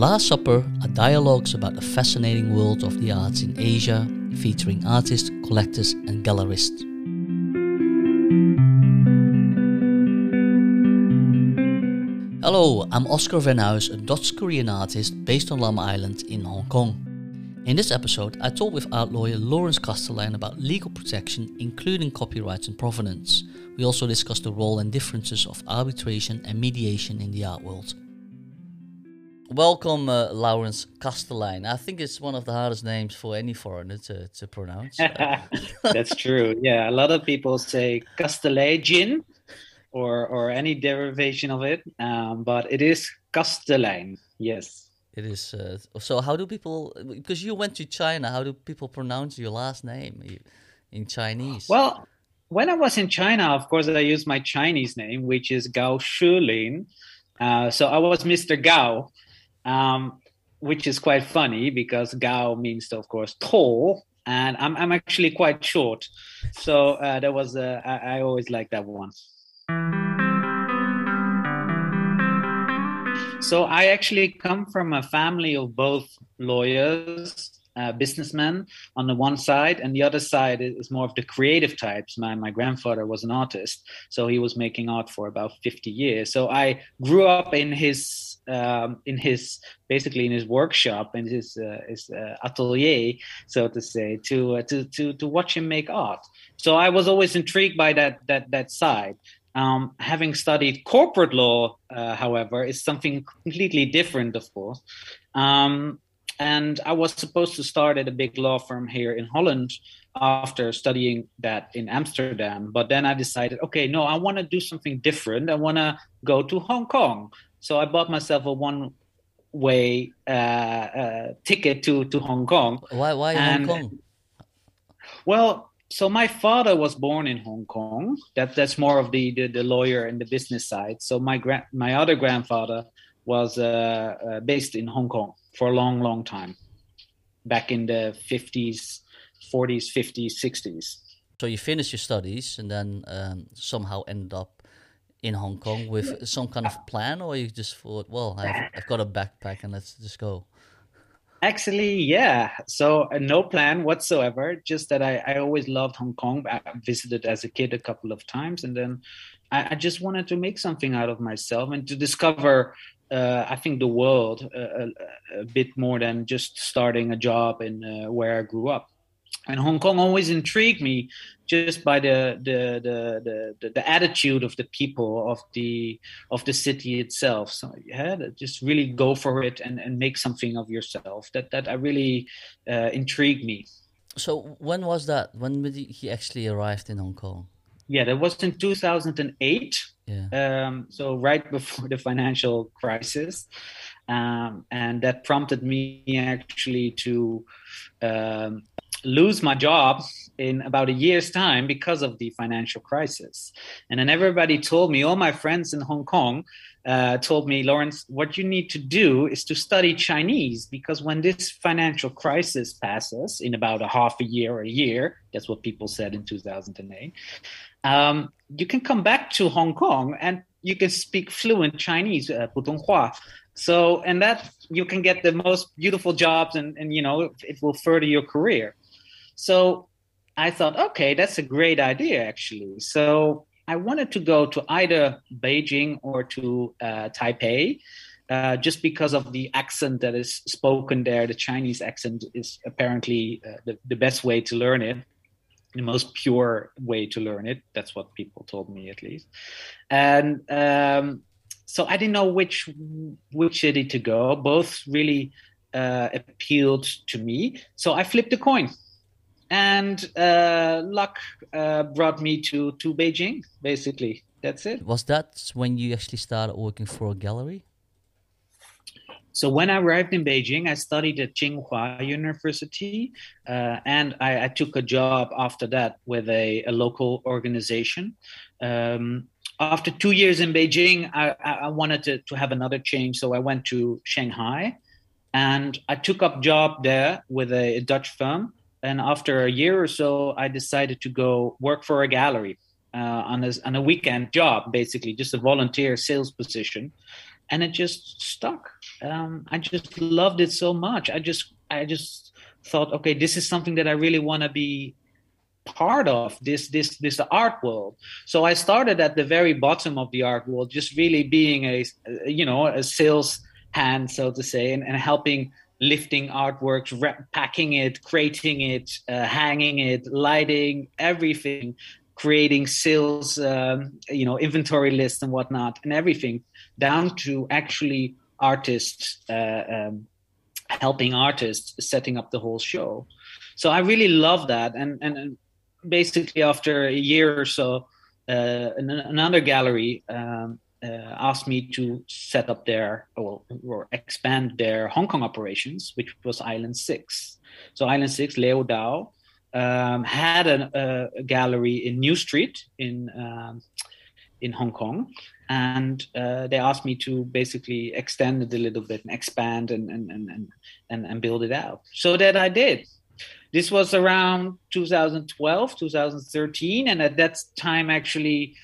Last Supper are dialogues about the fascinating world of the arts in Asia, featuring artists, collectors, and gallerists. Hello, I'm Oscar Van Huis, a Dutch Korean artist based on Lamma Island in Hong Kong. In this episode, I talk with art lawyer Laurens Kasteleijn about legal protection, including copyrights and provenance. We also discuss the role and differences of arbitration and mediation in the art world. Welcome, uh, Laurens Kasteleijn. I think it's one of the hardest names for any foreigner to, to pronounce. That's true. Yeah, a lot of people say Kastelein or or any derivation of it, um, but it is Kasteleijn. Yes. It is. Uh, so, how do people? Because you went to China, how do people pronounce your last name in Chinese? Well, when I was in China, of course, I used my Chinese name, which is Gao Shulin. Uh, so I was Mr. Gao, um, which is quite funny because Gao means, of course, tall, and I'm I'm actually quite short. So uh, that was uh, I, I always like that one. So I actually come from a family of both lawyers, uh, businessmen on the one side, and the other side is more of the creative types. My my grandfather was an artist, so he was making art for about fifty years. So I grew up in his um, in his basically in his workshop in his uh, his uh, atelier, so to say, to uh, to to to watch him make art. So I was always intrigued by that that that side. Um, having studied corporate law, uh, however, is something completely different, of course. Um, and I was supposed to start at a big law firm here in Holland after studying that in Amsterdam. But then I decided, okay, no, I want to do something different. I want to go to Hong Kong. So I bought myself a one way uh, uh, ticket to, to Hong Kong. Why, why and, Hong Kong? Well, so my father was born in Hong Kong. That that's more of the the, the lawyer and the business side. So my gra- my other grandfather was uh, uh, based in Hong Kong for a long, long time, back in the fifties, forties, fifties, sixties. So you finished your studies and then um, somehow ended up in Hong Kong with some kind of plan, or you just thought, well, I've, I've got a backpack and let's just go. Actually, yeah. So uh, no plan whatsoever. Just that I, I always loved Hong Kong. I visited as a kid a couple of times, and then I, I just wanted to make something out of myself and to discover. Uh, I think the world uh, a, a, bit more than just starting a job in uh, where I grew up and Hong Kong always intrigued me just by the the, the the the attitude of the people of the of the city itself. So yeah, just really go for it and, and make something of yourself. That that I really uh, intrigued me. So when was that? When did he actually arrived in Hong Kong? Yeah, that was in 2008. Yeah. Um, so right before the financial crisis, um, and that prompted me actually to um, lose my job in about a year's time because of the financial crisis. And then everybody told me, all my friends in Hong Kong uh, told me, Laurens, what you need to do is to study Chinese because when this financial crisis passes in about a half a year or a year, that's what people said in 2008, um, you can come back to Hong Kong and you can speak fluent Chinese, uh, Putonghua. So, and that you can get the most beautiful jobs and, and you know, it will further your career. So I thought, okay, that's a great idea, actually. So I wanted to go to either Beijing or to uh, Taipei. Uh, just because of the accent that is spoken there, the Chinese accent is apparently uh, the, the best way to learn it, the most pure way to learn it. That's what people told me, at least. And um, so I didn't know which which city to go. Both really uh, appealed to me, so I flipped a coin and uh, luck uh, brought me to to Beijing. Basically, that's it. Was that when you actually started working for a gallery? So when I arrived in Beijing, I studied at Tsinghua University, uh, and I, I, took a job after that with a, a local organization. Um, after two years in Beijing, I, I wanted to, to, have another change, so I went to Shanghai, and I took up job there with a, a Dutch firm and after a year or so, I decided to go work for a gallery uh, on, a, on a weekend job, basically just a volunteer sales position. and it just stuck. Um, I just loved it so much. I just I just thought, okay, this is something that I really want to be part of this this this art world so i started at the very bottom of the art world just really being a you know a sales hand so to say and, and helping lifting artworks packing it creating it uh, hanging it lighting everything creating sales um, you know inventory lists and whatnot and everything down to actually artists uh, um, helping artists setting up the whole show. So i really love that. And and basically after a year or so, uh, another gallery um, asked me to set up their or, or, expand their Hong Kong operations, which was Island Six. So Island Six, Leo Dao, um, had a, a, gallery in New Street in um, in Hong Kong, and uh, they asked me to basically extend it a little bit and expand and and and and, and build it out. So that I did. This was around 2012, 2013, and at that time, actually,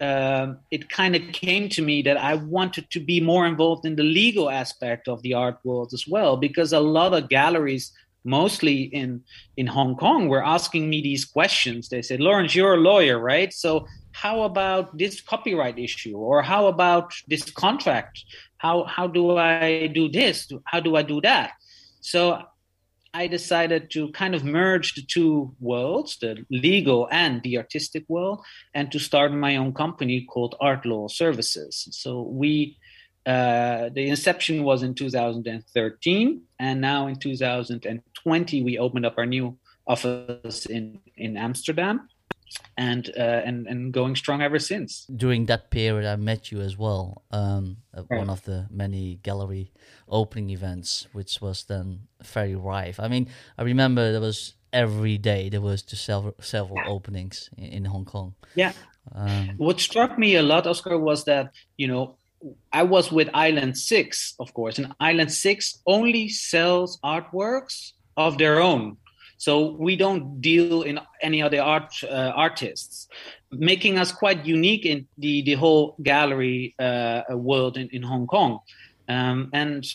um, it kind of came to me that I wanted to be more involved in the legal aspect of the art world as well, because a lot of galleries, mostly in in Hong Kong, were asking me these questions. They said, "Laurens, you're a lawyer, right? So how about this copyright issue, or how about this contract? How how do I do this? How do I do that?" So I decided to kind of merge the two worlds, the legal and the artistic world, and to start my own company called Art Law Services. So we, uh, the inception was in 2013, and now in 2020 we opened up our new office in in Amsterdam and uh, and and going strong ever since. During that period, I met you as well. Um, at right. one of the many gallery opening events, which was then very rife. I mean, I remember there was every day there was just several several openings in, in Hong Kong. Yeah. Um, what struck me a lot, Oscar, was that you know I was with Island Six, of course, and Island Six only sells artworks of their own. So we don't deal in any other art uh, artists, making us quite unique in the the whole gallery uh, world in, in Hong Kong. Um, and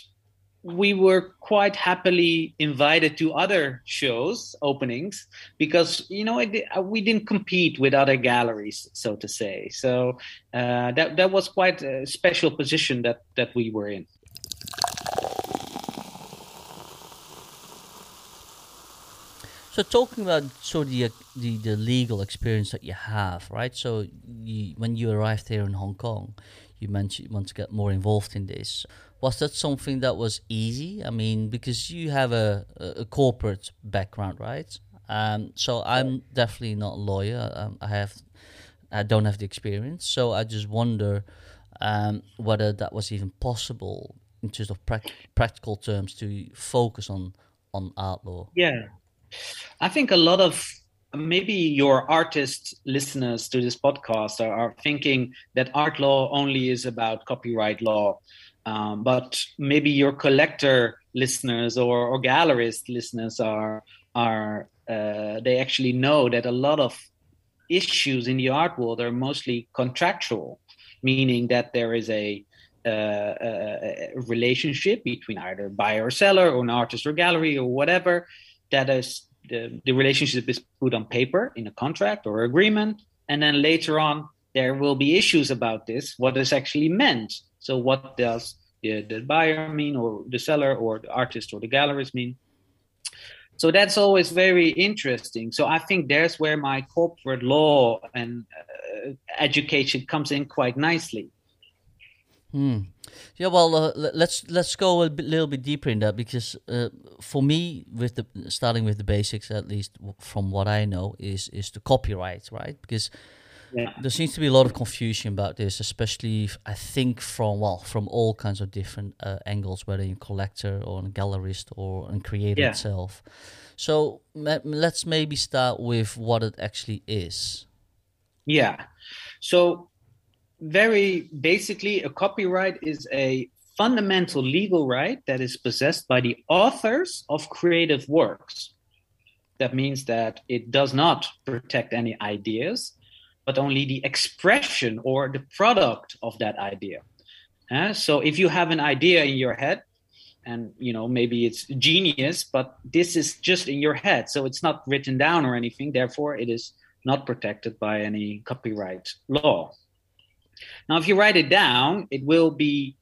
we were quite happily invited to other shows openings because you know it, we didn't compete with other galleries so to say so uh, that that was quite a special position that that we were in So talking about sort of the, the, the legal experience that you have, right? So you, when you arrived here in Hong Kong, you mentioned you want to get more involved in this. Was that something that was easy? I mean, because you have a, a corporate background, right? Um, so I'm definitely not a lawyer. Um, I have, I don't have the experience. So I just wonder um, whether that was even possible in terms of pra- practical terms to focus on on art law. Yeah, I think a lot of maybe your artist listeners to this podcast are, are thinking that art law only is about copyright law. Um, but maybe your collector listeners or, or gallerist listeners are are uh, they actually know that a lot of issues in the art world are mostly contractual, meaning that there is a, uh, a, relationship between either buyer or seller or an artist or gallery or whatever that is the, the relationship is put on paper in a contract or agreement and then later on there will be issues about this what is actually meant. So what does the, the buyer mean or the seller or the artist or the gallerist mean? So that's always very interesting. So i think there's where my corporate law and uh, education comes in quite nicely Hmm. Yeah, well, uh, let's let's go a bit, little bit deeper in that because uh, for me, with the starting with the basics, at least from what I know, is is the copyright, right? Because yeah. there seems to be a lot of confusion about this, especially I think from well from all kinds of different uh, angles, whether you're a collector or a gallerist or a creator yeah. itself. So let's maybe start with what it actually is. Yeah. So very basically, a copyright is a fundamental legal right that is possessed by the authors of creative works. That means that it does not protect any ideas, but only the expression or the product of that idea. Uh, so if you have an idea in your head, and you know maybe it's genius, but this is just in your head, so it's not written down or anything. Therefore, it is not protected by any copyright law. Now, if you write it down, it will be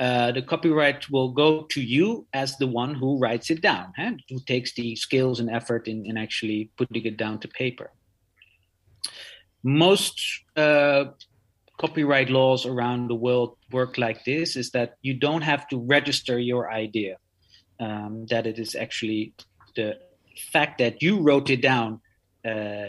uh, the copyright will go to you as the one who writes it down, eh? who takes the skills and effort in, in actually putting it down to paper. Most uh, copyright laws around the world work like this is that you don't have to register your idea, um, that it is actually the fact that you wrote it down uh,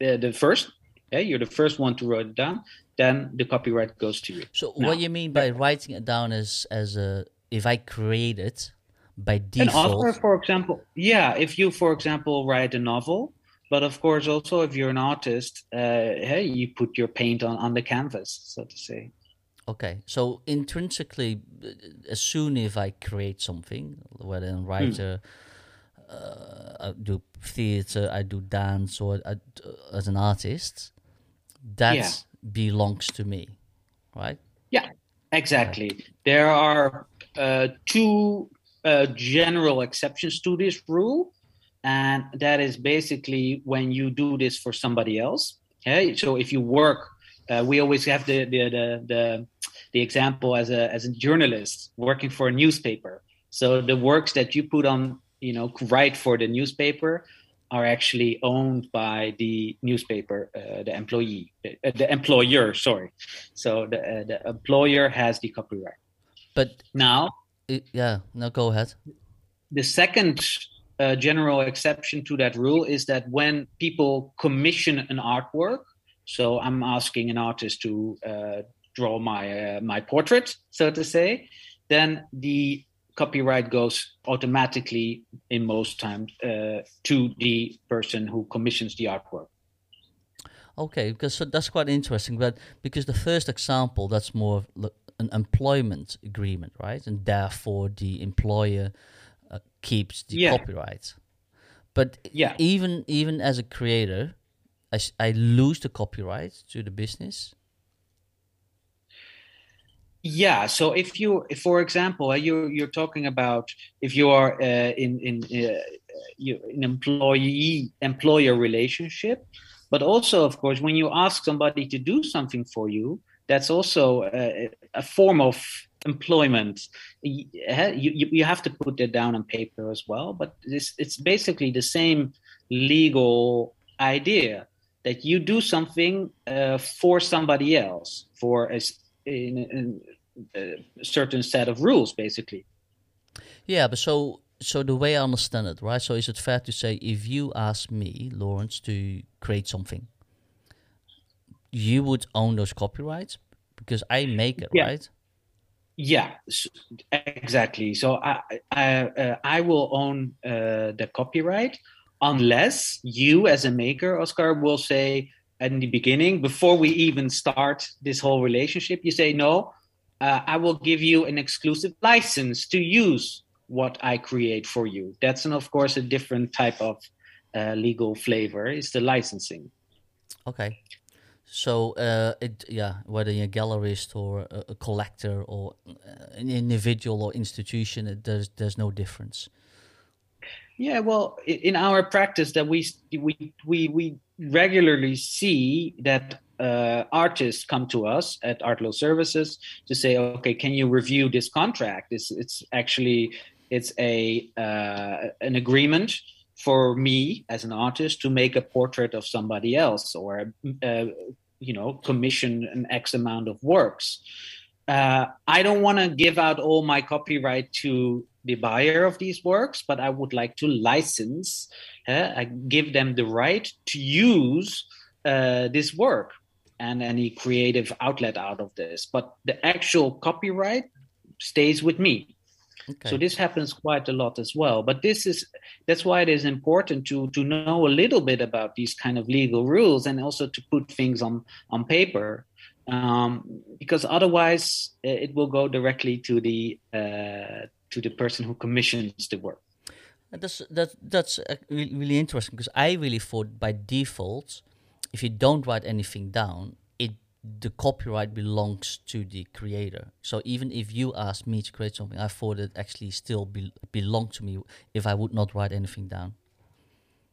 the first, yeah, you're the first one to write it down, then the copyright goes to you. So now, what you mean by writing it down as as a if I create it by default? An author, for example, yeah. If you, for example, write a novel, but of course also if you're an artist, uh, hey, you put your paint on on the canvas, so to say. Okay, so intrinsically, as soon as I create something, whether I'm writer. Mm. Uh, I do theater, I do dance, or I, uh, as an artist, that's yeah belongs to me, right? Yeah, exactly. Right. There are uh, two uh, general exceptions to this rule, and that is basically when you do this for somebody else. Okay, so if you work, uh, we always have the, the the, the the example as a as a journalist working for a newspaper. So the works that you put on, you know, write for the newspaper are actually owned by the newspaper, uh, the employee, uh, the employer. Sorry, so the uh, the employer has the copyright. But now, yeah, now go ahead. The second uh, general exception to that rule is that when people commission an artwork, so I'm asking an artist to uh, draw my uh, my portrait, so to say, then the copyright goes automatically in most times uh, to the person who commissions the artwork. Okay, because so that's quite interesting. But because the first example, that's more an employment agreement, right? And therefore, the employer uh, keeps the yeah. copyright. But yeah. even even as a creator, I, I lose the copyright to the business yeah. So if you, for example, uh, you you're talking about if you are uh, in in uh, you, an employee employer relationship, but also of course when you ask somebody to do something for you, that's also a, uh, a form of employment. You, you you have to put that down on paper as well, but it's it's basically the same legal idea that you do something uh, for somebody else for a in, in a certain set of rules, basically. Yeah, but so so the way I understand it, right? So is it fair to say if you ask me, Laurens, to create something, you would own those copyrights because I make it, yeah. right? Yeah, exactly. So I I, uh, I will own uh, the copyright unless you, as a maker, Oscar, will say, in the beginning before we even start this whole relationship you say no uh, i will give you an exclusive license to use what i create for you. That's an, of course a different type of uh, legal flavor. Is the licensing. Okay. So uh, it yeah whether you're a gallerist or a, collector or uh, an individual or institution it, there's there's no difference yeah, well, in our practice, that we we we we regularly see that uh, artists come to us at Art Law Services to say, okay, can you review this contract? It's it's actually it's a uh, an agreement for me as an artist to make a portrait of somebody else or uh, you know commission an X amount of works. Uh, I don't want to give out all my copyright to the buyer of these works, but I would like to license, uh, I give them the right to use uh, this work and any creative outlet out of this. But the actual copyright stays with me. Okay. So this happens quite a lot as well. But this is that's why it is important to to know a little bit about these kind of legal rules and also to put things on on paper um, because otherwise it will go directly to the uh, to the person who commissions the work. That's that that's uh, really interesting because I really thought by default, if you don't write anything down, it the copyright belongs to the creator. So even if you ask me to create something, I thought it actually still be, belong to me if I would not write anything down.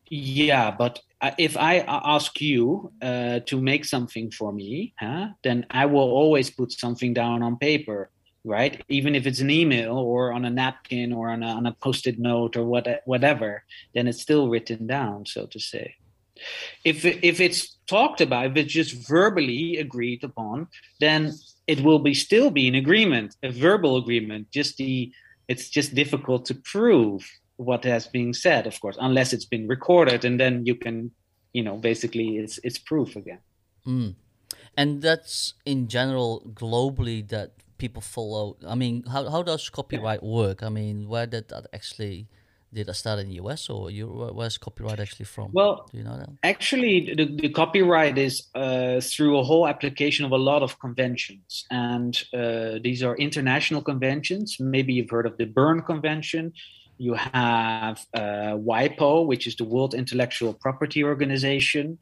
Yeah, but uh, if I ask you uh, to make something for me, huh, then I will always put something down on paper, right? Even if it's an email or on a napkin or on a, on a post-it note or what, whatever, then it's still written down, so to say. If if it's talked about, if it's just verbally agreed upon, then it will be still be an agreement, a verbal agreement. Just the it's just difficult to prove what has been said, of course, unless it's been recorded, and then you can, you know, basically it's it's proof again. Mm. And that's in general globally that people follow. I mean, how how does copyright work? I mean, where did that actually did I start in the US or you, where's copyright actually from? Well, do you know that? Actually, the, the copyright is uh, through a whole application of a lot of conventions, and uh, these are international conventions. Maybe you've heard of the Berne Convention. You have uh, WIPO, which is the World Intellectual Property Organization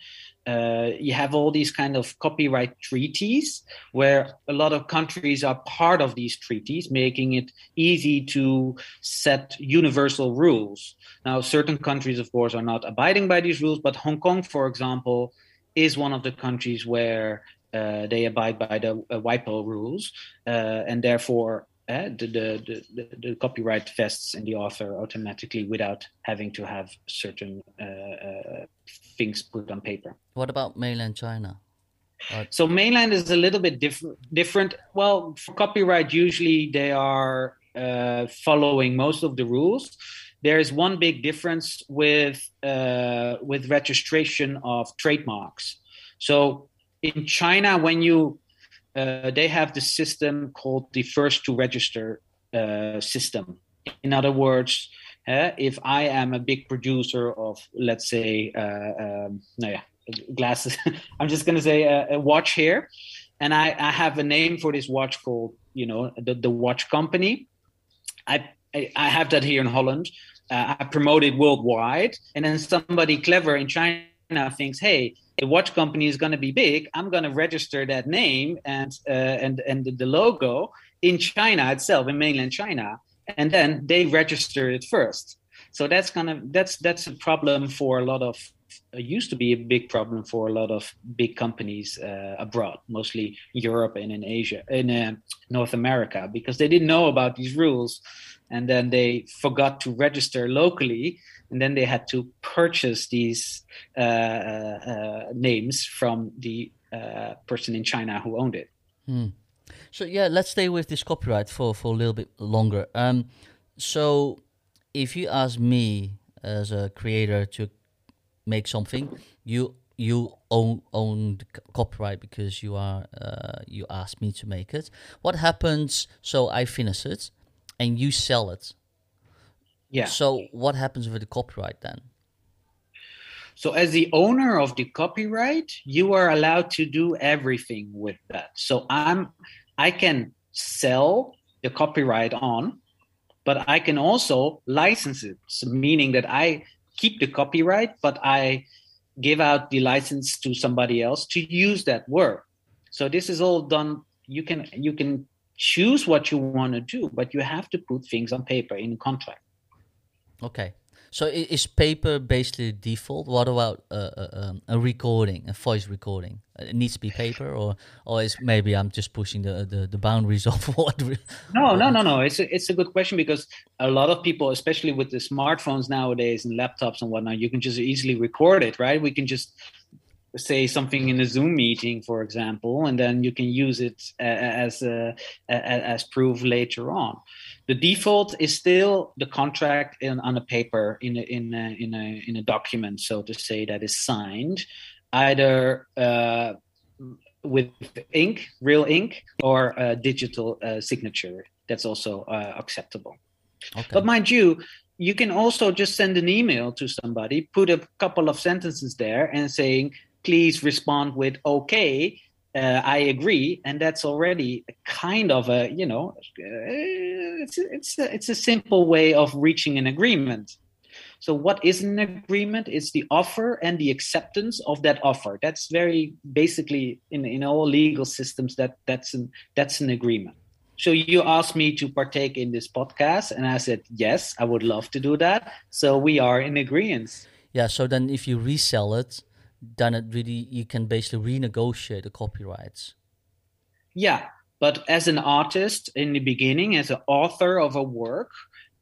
uh, you have all these kind of copyright treaties where a lot of countries are part of these treaties, making it easy to set universal rules. Now, certain countries, of course, are not abiding by these rules, but Hong Kong, for example, is one of the countries where uh, they abide by the uh, WIPO rules, uh, and therefore uh, the, the, the, the, copyright vests in the author automatically without having to have certain uh, uh, things put on paper. What about mainland China? So mainland is a little bit different. Different. Well, for copyright, usually they are uh, following most of the rules. There is one big difference with uh, with registration of trademarks. So in China, when you uh, they have the system called the first to register uh, system. In other words, uh, if I am a big producer of, let's say, uh, um, no, yeah, glasses, I'm just going to say a, a, watch here, and I, I, have a name for this watch called, you know, the, the watch company. I, I, I have that here in Holland. Uh, I promote it worldwide, and then somebody clever in China thinks, hey, a watch company is going to be big, I'm going to register that name and uh, and and the logo in China itself, in mainland China, and then they register it first. So that's kind of that's that's a problem for a lot of uh, used to be a big problem for a lot of big companies uh, abroad, mostly Europe and in Asia, in uh, North America, because they didn't know about these rules, and then they forgot to register locally, and then they had to purchase these uh, uh, uh names from the uh, person in China who owned it. Hmm. So yeah, let's stay with this copyright for for a little bit longer. Um, so if you ask me as a creator to make something, you you own own the copyright because you are uh, you asked me to make it. What happens? So I finish it, and you sell it. Yeah. So what happens with the copyright then? So as the owner of the copyright, you are allowed to do everything with that. So I'm I can sell the copyright on, but I can also license it, so meaning that I keep the copyright, but I give out the license to somebody else to use that work. So this is all done. You can you can choose what you want to do, but you have to put things on paper in a contract. Okay. So is paper basically default? What about uh, uh, um, a recording, a voice recording? Uh, it needs to be paper, or or is maybe I'm just pushing the the, the boundaries of what? Re- no, no, no, no. It's a, it's a good question because a lot of people, especially with the smartphones nowadays and laptops and whatnot, you can just easily record it, right? We can just say something in a Zoom meeting, for example, and then you can use it as as proof later on. The default is still the contract in, on a paper in a, in a, in a in a document, so to say, that is signed either uh, with ink, real ink, or a digital uh, signature. That's also uh, acceptable. Okay. But mind you, you can also just send an email to somebody, put a couple of sentences there, and saying, please respond with okay uh, I agree, and that's already kind of a you know uh, it's it's a, it's a simple way of reaching an agreement. So, what is an agreement? It's the offer and the acceptance of that offer. That's very basically in, in all legal systems that that's an that's an agreement. So you asked me to partake in this podcast, and I said yes, I would love to do that. So we are in agreement. Yeah. So then, if you resell it, then it really you can basically renegotiate the copyrights. Yeah, but as an artist in the beginning, as an author of a work,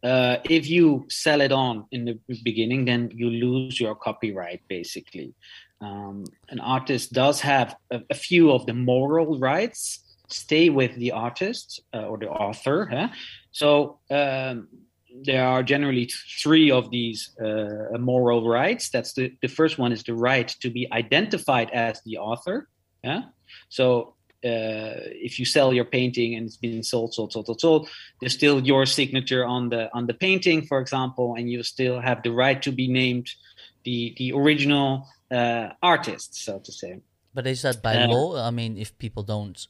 uh, if you sell it on in the beginning, then you lose your copyright basically. Um, an artist does have a, a, few of the moral rights stay with the artist uh, or the author. Huh? So um, there are generally three of these uh, moral rights. That's the, the first one is the right to be identified as the author. Yeah. So uh, if you sell your painting and it's been sold, sold, sold, sold, sold, there's still your signature on the on the painting, for example, and you still have the right to be named the the original uh, artist, so to say. But is that by uh, law? I mean, if people don't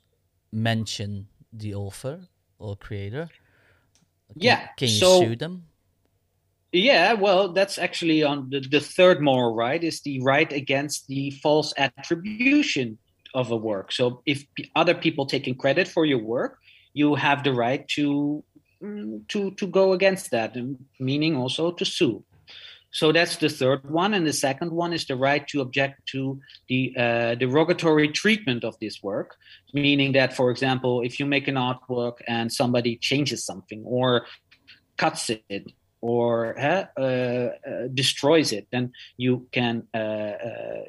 mention the author or creator, can, yeah, can you so, sue them? Yeah, well, that's actually on the, the third moral right is the right against the false attribution of a work. So if other people taking credit for your work, you have the right to mm, to to go against that, meaning also to sue. So that's the third one, and the second one is the right to object to the uh, derogatory treatment of this work, meaning that, for example, if you make an artwork and somebody changes something or cuts it or uh, uh, destroys it, then you can uh, uh,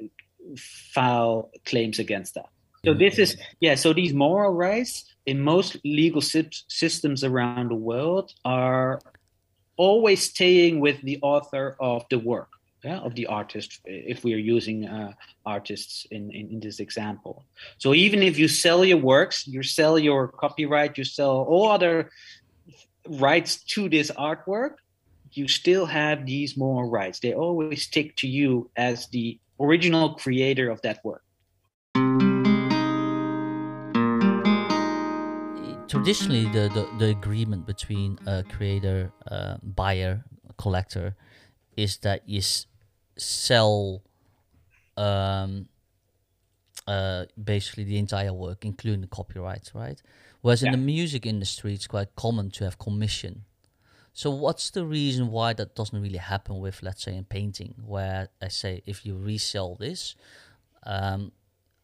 file claims against that. So this is yeah. So these moral rights in most legal systems around the world are always staying with the author of the work, yeah, of the artist. If we are using uh, artists in, in, in this example, so even if you sell your works, you sell your copyright, you sell all other rights to this artwork, you still have these moral rights. They always stick to you as the original creator of that work. Traditionally, the, the, the agreement between a creator, uh, buyer, collector is that you s- sell um, uh, basically the entire work, including the copyrights, right? Whereas yeah. in the music industry, it's quite common to have commission. So what's the reason why that doesn't really happen with, let's say, in painting, where I say if you resell this um,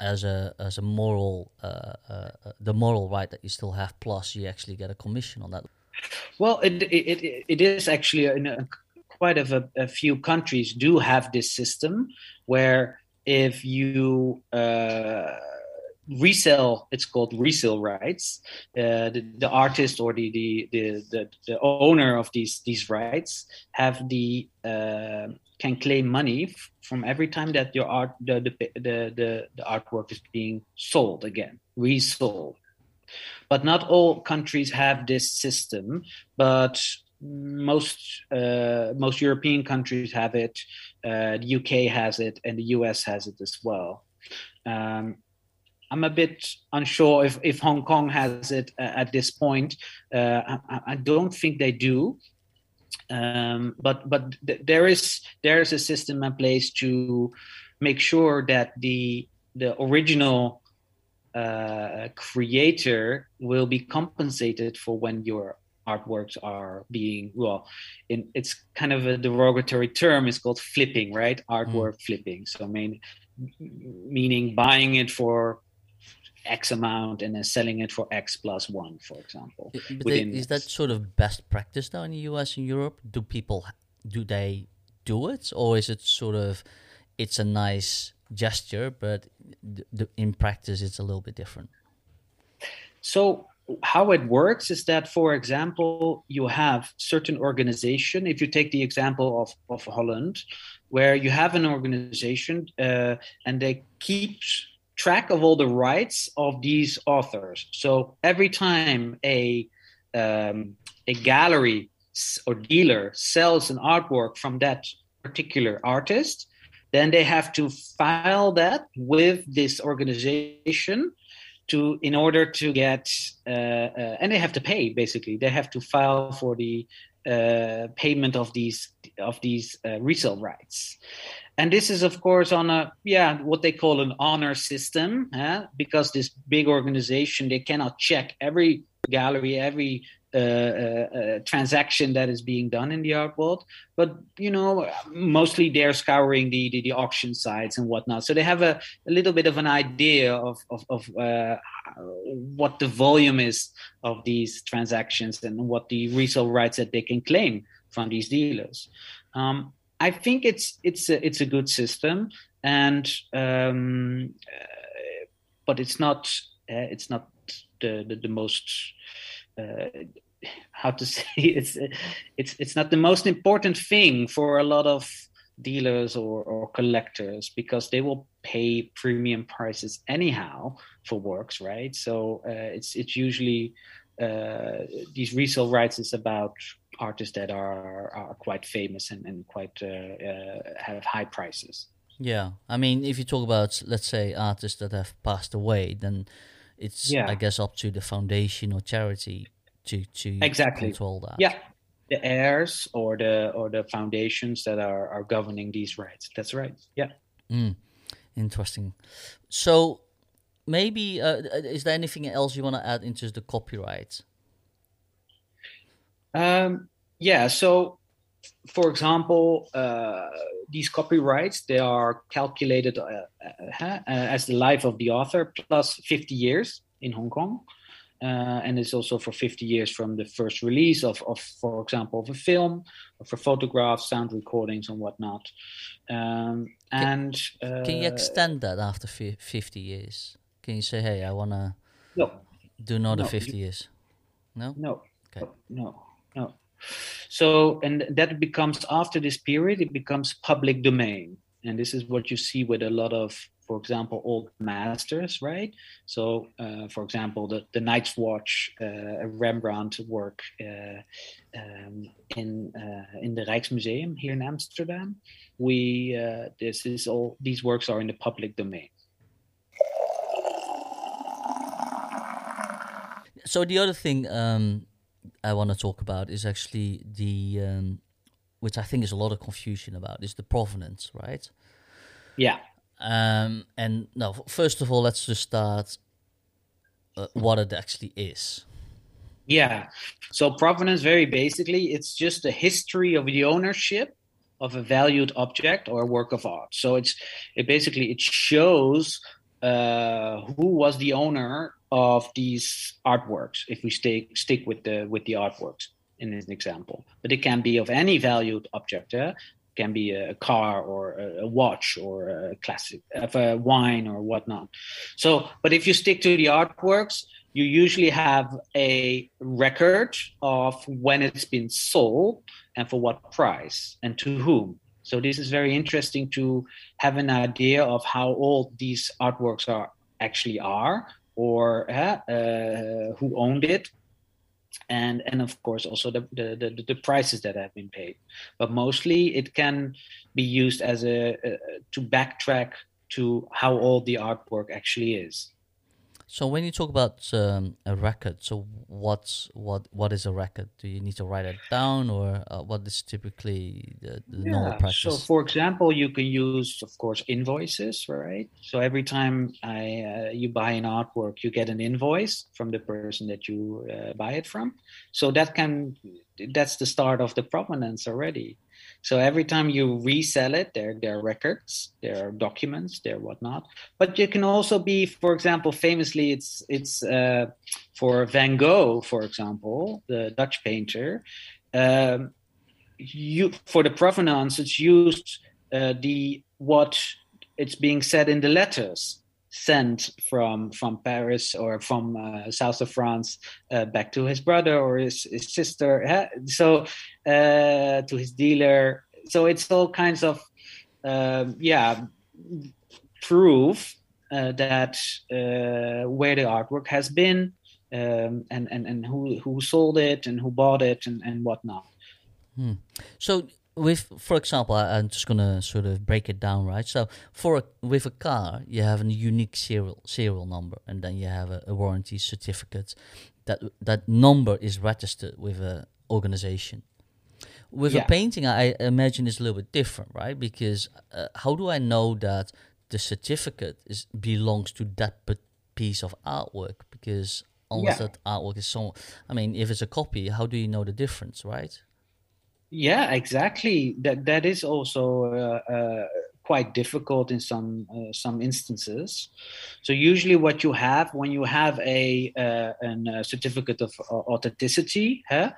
as a as a moral, uh, uh, uh, the moral right that you still have, plus you actually get a commission on that. Well, it it it is actually in a, quite of a, a few countries do have this system where if you uh, resell it's called resale rights uh, the, the artist or the, the, the the the owner of these these rights have the uh, can claim money f- from every time that your art the, the the, the the artwork is being sold again resold but not all countries have this system but most uh, most European countries have it. Uh, the UK has it, and the US has it as well. Um, I'm a bit unsure if, if Hong Kong has it uh, at this point. Uh, I, I, don't think they do. Um, but but th- there is there is a system in place to make sure that the the original uh, creator will be compensated for when your artworks are being well in it's kind of a derogatory term. It's called flipping right? Artwork mm. flipping. So I mean meaning buying it for X amount and then selling it for X plus one, for example. They, is that sort of best practice now in the US and Europe? Do people do they do it, or is it sort of it's a nice gesture, but in practice it's a little bit different? So how it works is that, for example, you have certain organization. If you take the example of, of Holland, where you have an organization uh, and they keep track of all the rights of these authors. So every time a um, a gallery or dealer sells an artwork from that particular artist, then they have to file that with this organization to in order to get uh, uh, and they have to pay basically they have to file for the uh, payment of these of these uh, resale rights and this is of course on a yeah what they call an honor system eh? because this big organization they cannot check every gallery every uh, uh, uh, transaction that is being done in the art world. But you know mostly they're scouring the, the, the auction sites and whatnot. So they have a, a little bit of an idea of of, of uh, what the volume is of these transactions and what the resale rights that they can claim from these dealers. Um, I think it's it's a, it's a good system, and um, uh, but it's not uh, it's not the the, the most uh, how to say it's it's it's not the most important thing for a lot of dealers or, or collectors because they will pay premium prices anyhow for works right? So uh, it's it's usually uh, these resale rights is about artists that are are quite famous and, and quite uh, uh, have high prices. Yeah, I mean, if you talk about let's say artists that have passed away, then it's yeah. I guess up to the foundation or charity to to exactly control that. Yeah, the heirs or the or the foundations that are are governing these rights. That's right. Yeah. Mm, interesting. So maybe uh, is there anything else you want to add into the copyright? Um, yeah. So, for example, uh, these copyrights they are calculated uh, uh, uh, as the life of the author plus 50 years in Hong Kong. Uh, and it's also for 50 years from the first release of, of for example, of a film, or for photographs, sound recordings, and whatnot. Um, and can, can, you uh, extend that after 50 years? Can you say, "Hey, I wanna no. do another no, 50 years"? No. No. Okay. No. No. So, and that becomes after this period, it becomes public domain. And this is what you see with a lot of, for example, old masters, right? So, uh, for example, the, the Night's Watch, uh, Rembrandt work uh, um, in uh, in the Rijksmuseum here in Amsterdam. We uh, this is all these works are in the public domain. So the other thing um, I want to talk about is actually the, um, which I think is a lot of confusion about, is the provenance, right? Yeah. Um, and no, first of all, let's just start uh, what it actually is. Yeah. So provenance, very basically, it's just a history of the ownership of a valued object or a work of art. So it's it basically it shows uh, who was the owner of these artworks if we stay stick with the with the artworks in this example. But it can be of any valued object uh, it can be a car or a, watch or a classic of a wine or whatnot. So but if you stick to the artworks you usually have a record of when it's been sold and for what price and to whom. So this is very interesting to have an idea of how old these artworks are actually are or uh, uh, who owned it. And and of course also the, the, the the prices that have been paid. But mostly it can be used as a, a to backtrack to how old the artwork actually is so when you talk about um, a record, so what's what what is a record? Do you need to write it down, or uh, what is typically the, the yeah. normal practice? So, for example, you can use, of course, invoices, right? So every time I uh, you buy an artwork, you get an invoice from the person that you uh, buy it from. So that can that's the start of the provenance already. So every time you resell it, there, there are records, there are documents, there are whatnot. But you can also be, for example, famously, it's it's uh, for Van Gogh, for example, the Dutch painter. Um, you for the provenance, it's used uh, the what it's being said in the letters sent from from Paris or from uh, south of France uh, back to his brother or his, his sister. So uh, to his dealer. So it's all kinds of um, yeah proof uh, that uh, where the artwork has been um, and and and who who sold it and who bought it and and whatnot. Hmm. So with for example I, am just gonna sort of break it down right so for a, with a car you have a unique serial serial number and then you have a, a warranty certificate that that number is registered with a organization with yeah. a painting, I imagine it's a little bit different, right? Because uh, how do I know that the certificate is belongs to that piece of artwork? Because almost yeah. that artwork is so. I mean, if it's a copy, how do you know the difference, right? Yeah, exactly. That that is also uh, uh, quite difficult in some uh, some instances. So usually, what you have when you have a uh, a certificate of authenticity, huh?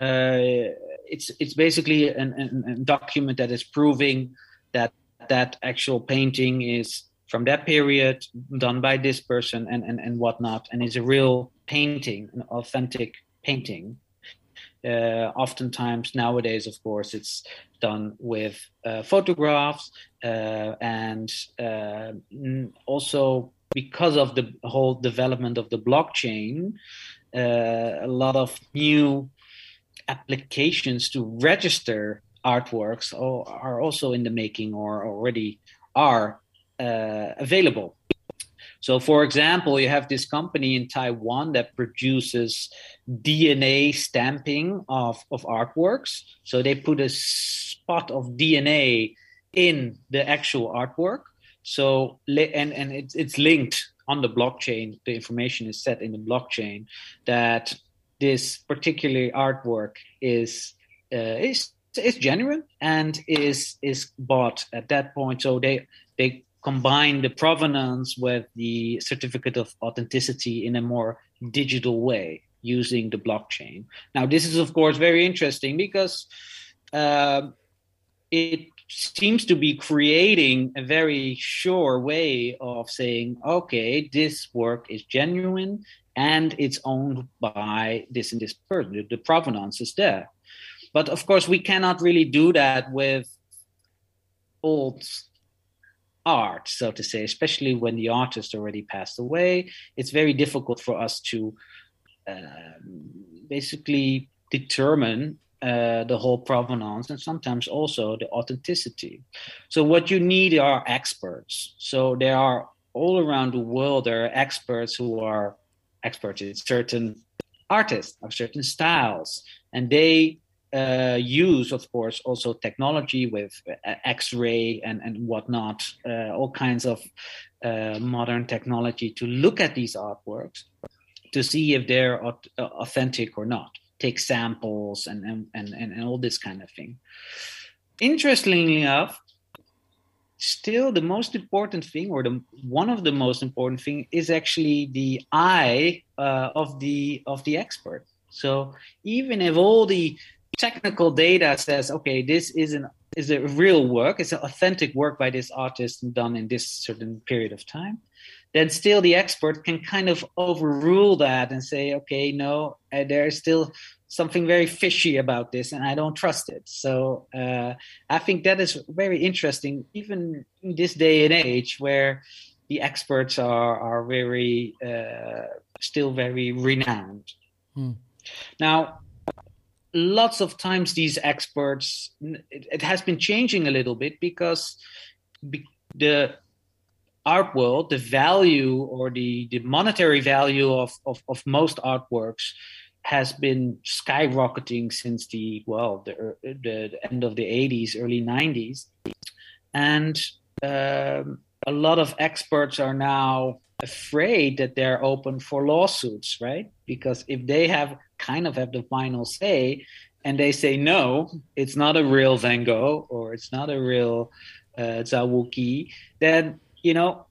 Uh, it's it's basically an, an, a document that is proving that that actual painting is from that period, done by this person, and and and whatnot, and is a real painting, an authentic painting. Uh, oftentimes nowadays, of course, it's done with uh, photographs uh, and uh, also because of the whole development of the blockchain, uh, a lot of new applications to register artworks are also in the making or already are available. So, for example, you have this company in Taiwan that produces DNA stamping of, of artworks. So they put a spot of DNA in the actual artwork. So, and, and it's, it's linked on the blockchain. The information is set in the blockchain that this particular artwork is uh, is is genuine and is is bought at that point. So they they combine the provenance with the certificate of authenticity in a more digital way using the blockchain. Now, this is, of course, very interesting because uh, it seems to be creating a very sure way of saying, okay, this work is genuine and it's owned by this and this person. The, the provenance is there. But of course, we cannot really do that with old art, so to say, especially when the artist already passed away. It's very difficult for us to uh, basically determine uh, the whole provenance and sometimes also the authenticity. So, what you need are experts. So, there are all around the world, there are experts who are experts in certain artists of certain styles, and they uh, use, of course, also technology with uh, X-ray and and whatnot, uh, all kinds of uh, modern technology to look at these artworks to see if they're uh, authentic or not. Take samples and and and, and all this kind of thing. Interestingly enough, still the most important thing or the one of the most important thing is actually the eye uh, of the of the expert so even if all the technical data says, okay, this is an is a real work, it's an authentic work by this artist and done in this certain period of time, then still the expert can kind of overrule that and say, okay, no, uh, there's still something very fishy about this and I don't trust it. So uh, I think that is very interesting, even in this day and age where the experts are, are very, uh, still very renowned. Hmm. Now, lots of times these experts it, it has been changing a little bit because the art world the value or the, the monetary value of, of, of most artworks has been skyrocketing since the well the, the, the end of the 80s early 90s and um, a lot of experts are now afraid that they're open for lawsuits right? Because if they have kind of have the final say and they say no it's not a real van gogh or it's not a real uh, Zao Wou-Ki then you know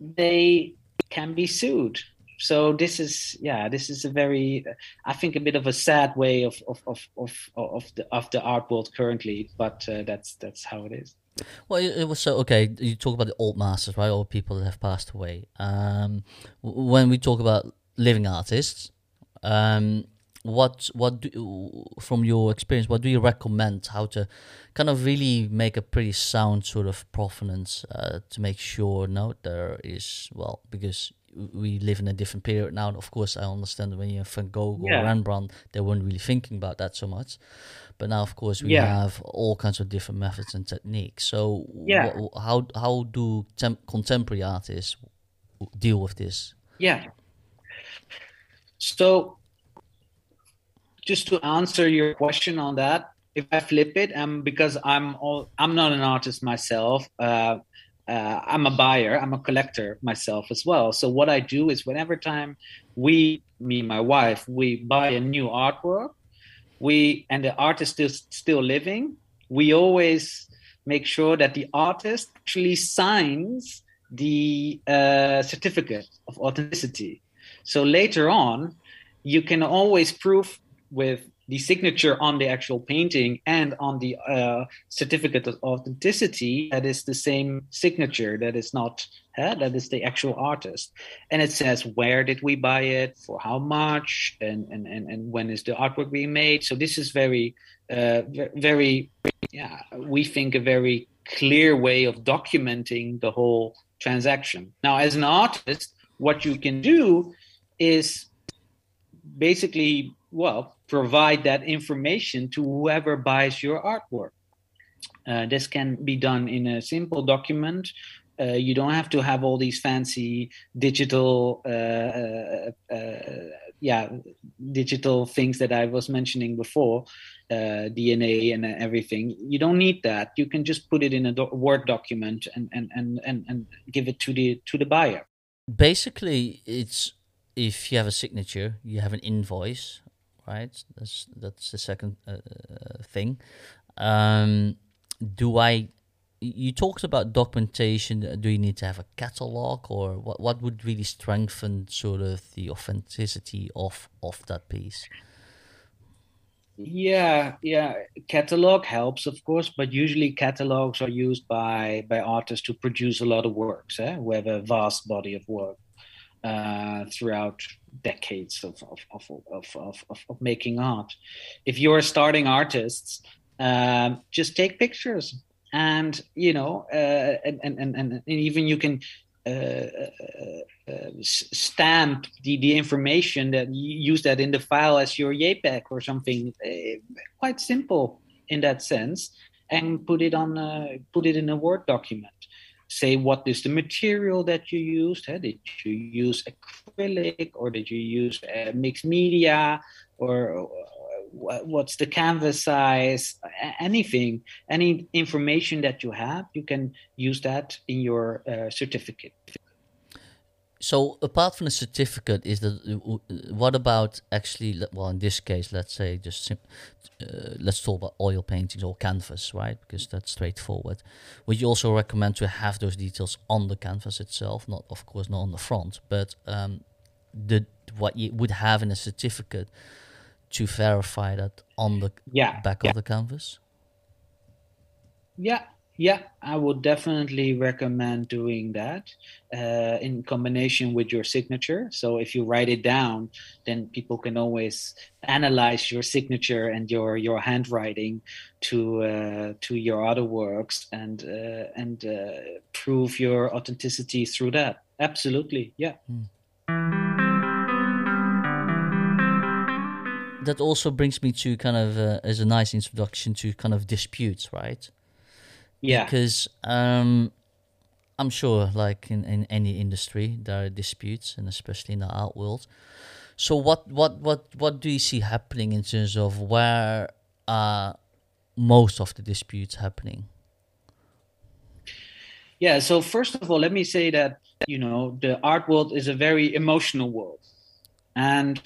they can be sued so this is yeah this is a very i think a bit of a sad way of of of of, of the of the art world currently but uh, that's that's how it is well, it was so okay. You talk about the old masters, right? Old people that have passed away. Um, when we talk about living artists, um, what what do, from your experience what do you recommend how to kind of really make a pretty sound sort of provenance uh, to make sure no there is well because we live in a different period now of course i understand when you have van gogh yeah. or rembrandt they weren't really thinking about that so much but now of course we yeah. have all kinds of different methods and techniques so yeah. Wh- how how do temp- contemporary artists deal with this yeah so just to answer your question on that, if I flip it, um, because I'm all, I'm not an artist myself. Uh, uh, I'm a buyer. I'm a collector myself as well. So what I do is whenever time we, me, my wife, we buy a new artwork, we and the artist is still living. We always make sure that the artist actually signs the uh, certificate of authenticity. So later on, you can always prove with the signature on the actual painting and on the uh, certificate of authenticity that is the same signature that is not uh, that is the actual artist. And it says where did we buy it? For how much? And and and, and when is the artwork being made? So this is very uh, very yeah we think a very clear way of documenting the whole transaction. Now as an artist what you can do is basically well provide that information to whoever buys your artwork. Uh, this can be done in a simple document. Uh, you don't have to have all these fancy digital, uh, uh, uh yeah, digital things that I was mentioning before, uh, DNA and everything. You don't need that. You can just put it in a do- Word document and, and, and, and, and give it to the to the buyer. Basically, it's if you have a signature, you have an invoice, right? That's that's the second uh, uh, thing. Um, do I? You talked about documentation. Do you need to have a catalog, or what? What would really strengthen sort of the authenticity of of that piece? Yeah, yeah. Catalog helps, of course, but usually catalogs are used by by artists to produce a lot of works, eh? who have a vast body of work uh, throughout decades of of, of, of, of, of making art. If you're starting artists, um, just take pictures and you know uh, and, and, and, and even you can uh, uh, uh stamp the, the information that you use that in the file as your JPEG or something uh, quite simple in that sense and put it on put it in a Word document say what is the material that you used. Did you use acrylic or did you use uh, mixed media or uh, what's the canvas size? Anything, any information that you have, you can use that in your uh, certificate. So apart from the certificate, is that what about actually? Well, in this case, let's say just uh, let's talk about oil paintings or canvas, right? Because that's straightforward. Would you also recommend to have those details on the canvas itself? Not, of course, not on the front, but um, the what you would have in a certificate to verify that on the yeah, back yeah. of the canvas. Yeah, yeah, I would definitely recommend doing that uh, in combination with your signature. So if you write it down, then people can always analyze your signature and your your handwriting to uh, to your other works and uh, and uh, prove your authenticity through that. Absolutely, yeah. Mm. That also brings me to kind of uh, as a nice introduction to kind of disputes, right? Yeah. Because um, I'm sure, like in, in any industry, there are disputes, and especially in the art world. So, what what what what do you see happening in terms of where are most of the disputes happening? Yeah. So first of all, let me say that you know the art world is a very emotional world, and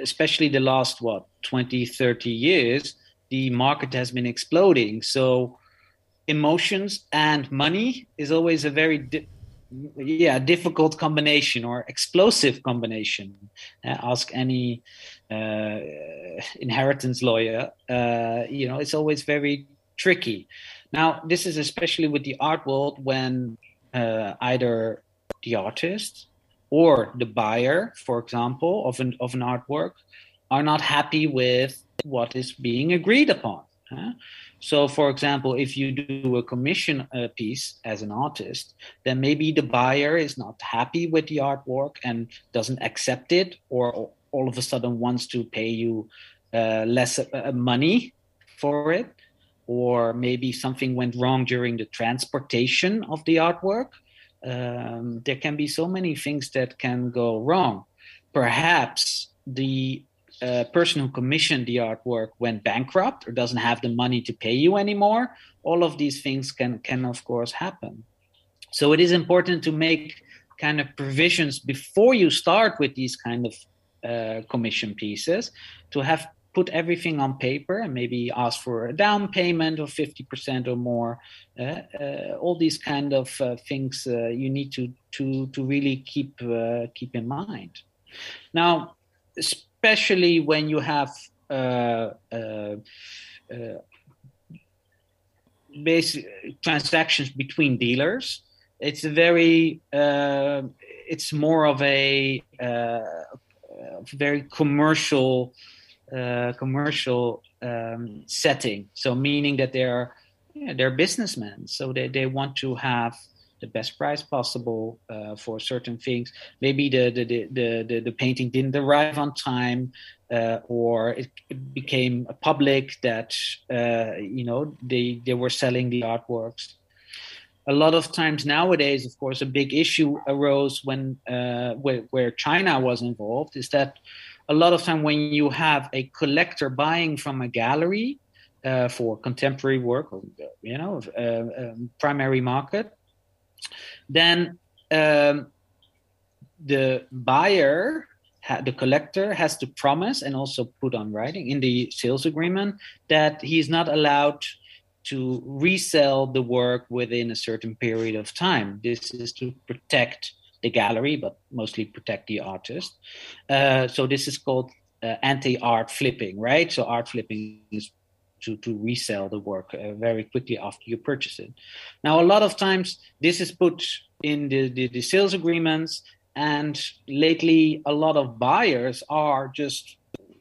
especially the last what 20 30 years the market has been exploding. So emotions and money is always a very di- yeah difficult combination or explosive combination. Uh, ask any uh, inheritance lawyer uh, you know it's always very tricky. Now this is especially with the art world when uh, either the artist or the buyer for example of an of an artwork are not happy with what is being agreed upon so, for example, if you do a commission uh, piece as an artist, then maybe the buyer is not happy with the artwork and doesn't accept it, or all of a sudden wants to pay you uh, less uh, money for it, or maybe something went wrong during the transportation of the artwork. Um, there can be so many things that can go wrong. Perhaps the uh, person who commissioned the artwork went bankrupt or doesn't have the money to pay you anymore, all of these things can can of course happen. So it is important to make kind of provisions before you start with these kind of uh, commission pieces to have put everything on paper and maybe ask for a down payment of 50% or more uh, uh, all these kind of uh, things uh, you need to to to really keep uh, keep in mind. Now especially when you have uh, basic transactions between dealers it's very it's more of a very commercial uh, commercial um, setting. So meaning that they're yeah, they're businessmen, so they, they want to have the best price possible uh, for certain things. Maybe the the, the the, the painting didn't arrive on time, uh, or it, it, became public that uh, you know they they were selling the artworks. A lot of times nowadays, of course, a big issue arose when uh, where, where China was involved. Is that a lot of time when you have a collector buying from a gallery uh, for contemporary work or you know uh, um, primary market then um, the buyer the collector has to promise and also put on writing in the sales agreement that he is not allowed to resell the work within a certain period of time. This is to protect the gallery, but mostly protect the artist. Uh, so this is called uh, anti-art flipping, right? So art flipping is to, to resell the work uh, very quickly after you purchase it. Now, a lot of times this is put in the, the, the sales agreements, and lately a lot of buyers are just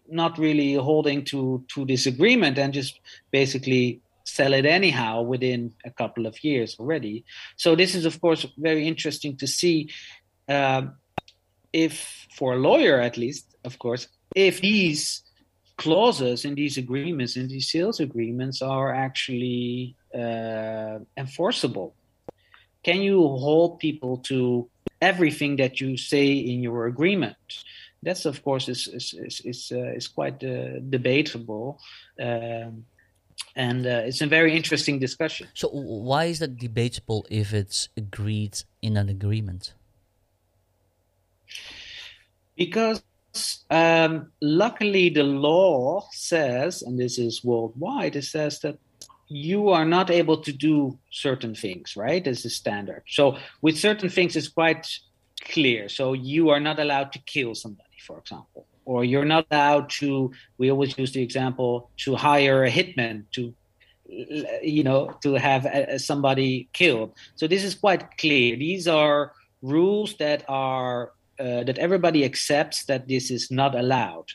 not really holding to to this agreement and just basically sell it anyhow within a couple of years already. So this is, of course, very interesting to see uh, if, for a lawyer at least, of course, if these clauses in these agreements, in these sales agreements, are actually uh, enforceable. Can you hold people to everything that you say in your agreement? That's of course is is is is, uh, is quite uh, debatable. Um, and uh, it's a very interesting discussion. So, why is that debatable if it's agreed in an agreement? Because um, luckily, the law says, and this is worldwide, it says that you are not able to do certain things, right? As a standard. So, with certain things, it's quite clear. So, you are not allowed to kill somebody, for example or you're not allowed to we always use the example to hire a hitman to you know to have a, somebody killed. So this is quite clear. These are rules that are uh, that everybody accepts that this is not allowed.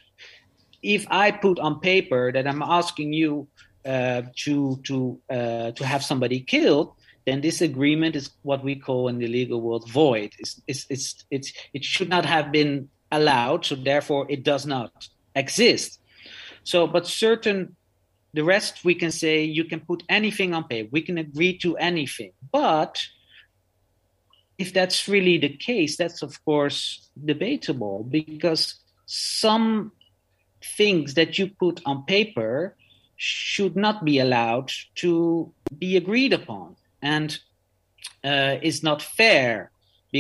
If i put on paper that i'm asking you uh, to to uh, to have somebody killed then this agreement is what we call in the legal world void. It's, it's, it's, it's, it should not have been allowed, so therefore it does not exist. So, but certain, the rest we can say you can put anything on paper, we can agree to anything. But if that's really the case, that's of course debatable because some things that you put on paper should not be allowed to be agreed upon and uh, is not fair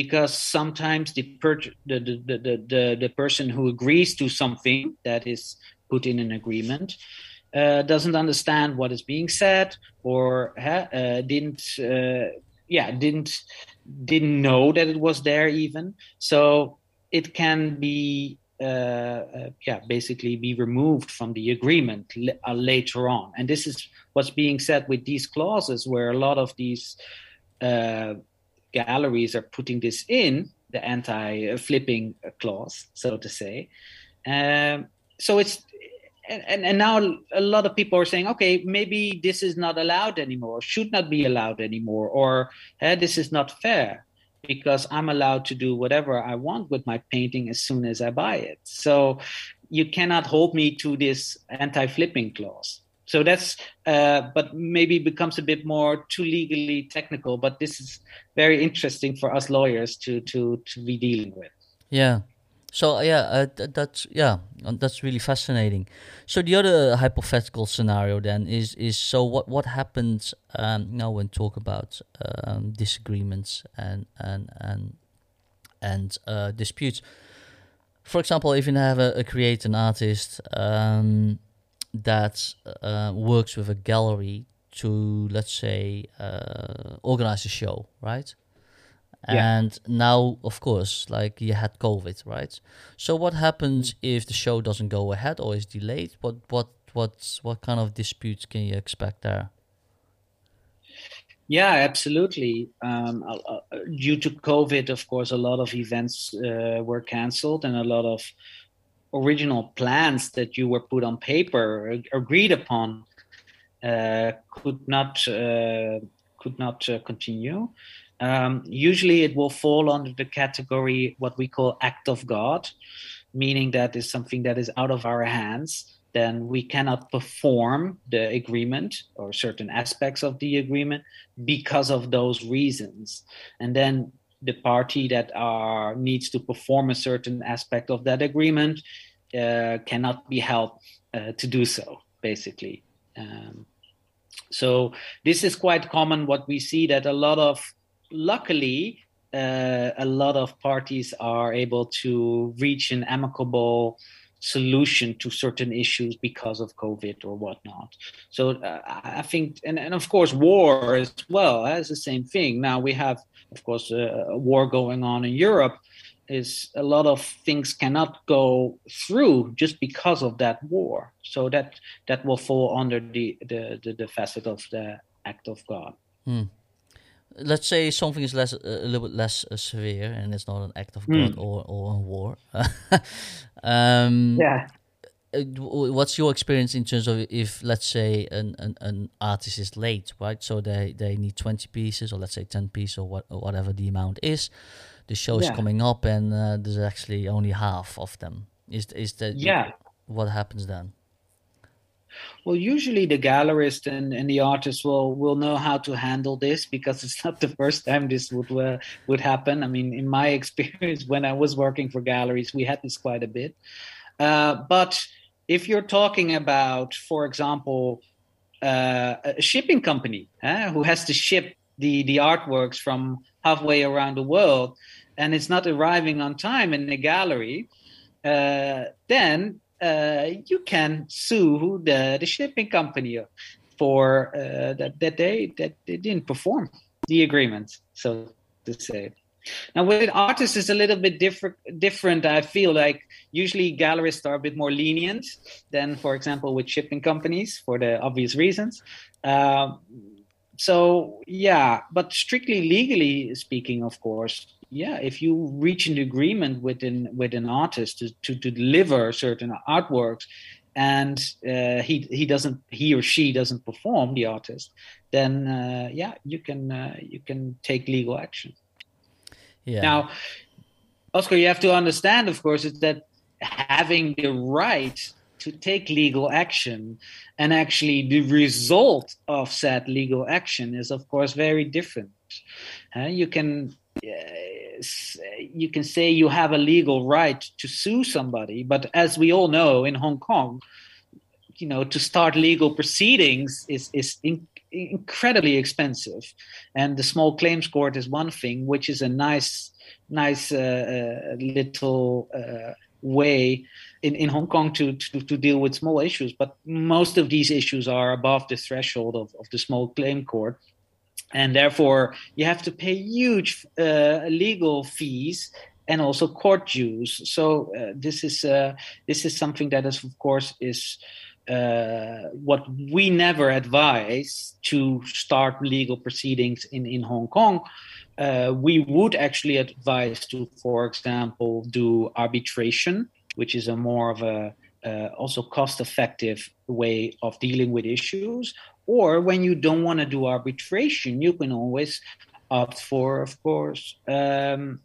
because sometimes the, per- the, the, the, the, the, person who agrees to something that is put in an agreement uh, doesn't understand what is being said or uh, didn't uh, yeah didn't didn't know that it was there even. So it can be uh, uh, yeah basically be removed from the agreement l- uh, later on. And this is what's being said with these clauses where a lot of these galleries are putting this in the anti-flipping clause, so to say. Um, so it's and, and now a lot of people are saying, okay, maybe this is not allowed anymore, should not be allowed anymore, or hey, this is not fair because I'm allowed to do whatever I want with my painting as soon as I buy it. So you cannot hold me to this anti-flipping clause. So that's, uh, but maybe becomes a bit more too legally technical. But this is very interesting for us lawyers to to to be dealing with. Yeah, So yeah, uh, th- that's yeah, that's really fascinating. So the other hypothetical scenario then is is so what what happens um, now when talk about um, disagreements and and and and uh, disputes. For example, if you have a, a create an artist um, that uh, works with a gallery to let's say uh, organize a show, right? Yeah. And now, of course, like you had COVID, right? So what happens if the show doesn't go ahead or is delayed? What what what what kind of disputes can you expect there? Yeah, absolutely. Um, uh, uh, due to COVID, of course, a lot of events uh, were canceled, and a lot of original plans that you were put on paper, agreed upon, uh, could not uh, could not uh, continue. Um, usually, it will fall under the category what we call act of God, meaning that is something that is out of our hands. Then we cannot perform the agreement or certain aspects of the agreement because of those reasons. And then the party that are needs to perform a certain aspect of that agreement uh, cannot be held uh, to do so, basically. Um, so this is quite common. What we see that a lot of luckily, uh, a lot of parties are able to reach an amicable solution to certain issues because of COVID or whatnot. So uh, I think, and, and of course, war as well has the same thing. Now we have, of course, a, a war going on in Europe. Is a lot of things cannot go through just because of that war. So that that will fall under the the, the, the facet of the act of God. Hmm let's say something is less a little bit less uh, severe and it's not an act of God mm. or or a war. um, yeah. Uh, what's your experience in terms of if let's say an, an, an artist is late, right? So they, they need twenty pieces or let's say ten pieces or what or whatever the amount is. The show is yeah. coming up and uh, there's actually only half of them. Is is that yeah? What happens then? Well, usually the gallerist and, and the artist will will know how to handle this because it's not the first time this would uh, would happen. I mean, in my experience, when I was working for galleries, we had this quite a bit. Uh, but if you're talking about, for example, uh, a shipping company eh, who has to ship the the artworks from halfway around the world, and it's not arriving on time in the gallery, uh, then uh, you can sue the, the shipping company for uh, that, that they that they didn't perform the agreement, so to say. Now, with artists, is a little bit different. Different, I feel like usually gallerists are a bit more lenient than, for example, with shipping companies for the obvious reasons. Uh, so, yeah, but strictly legally speaking, of course, yeah if you reach an agreement with an with an artist to, to, to deliver certain artworks and uh, he he doesn't he or she doesn't perform the artist then uh, yeah you can uh, you can take legal action. Yeah. Now oscar you have to understand of course is that having the right to take legal action and actually the result of said legal action is of course very different. Uh, you can you can say you have a legal right to sue somebody, but as we all know in Hong Kong, you know, to start legal proceedings is is in, incredibly expensive, and the small claims court is one thing, which is a nice nice uh, uh, little uh, way in, in Hong Kong to, to, to deal with small issues. But most of these issues are above the threshold of, of the small claim court and therefore you have to pay huge uh, legal fees and also court dues. So uh, this is uh, this is something that is, of course, is uh, what we never advise to start legal proceedings in in Hong Kong. Uh, we would actually advise to, for example, do arbitration, which is a more of a uh, also cost-effective way of dealing with issues, or when you don't want to do arbitration, you can always opt for, of course, um,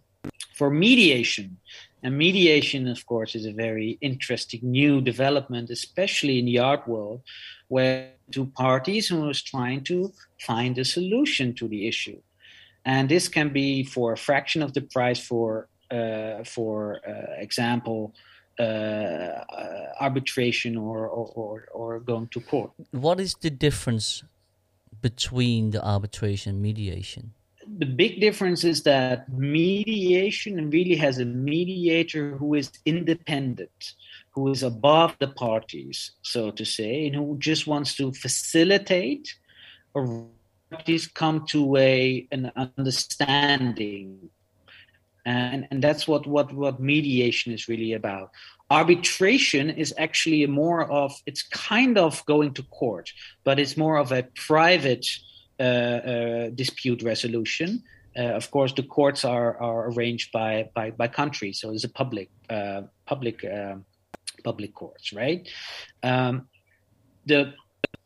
for mediation. And mediation, of course, is a very interesting new development, especially in the art world, where two parties who are trying to find a solution to the issue. And this can be for a fraction of the price for uh, for uh, example, Uh, arbitration or, or, or, going to court. What is the difference between the arbitration and mediation? The big difference is that mediation really has a mediator who is independent, who is above the parties, so to say, and who just wants to facilitate or parties come to a an understanding and and that's what what what mediation is really about. Arbitration is actually more of it's kind of going to court but it's more of a private uh, uh, dispute resolution. Uh, of course the courts are are arranged by by by country so it's a public uh, public uh, public courts right? Um, the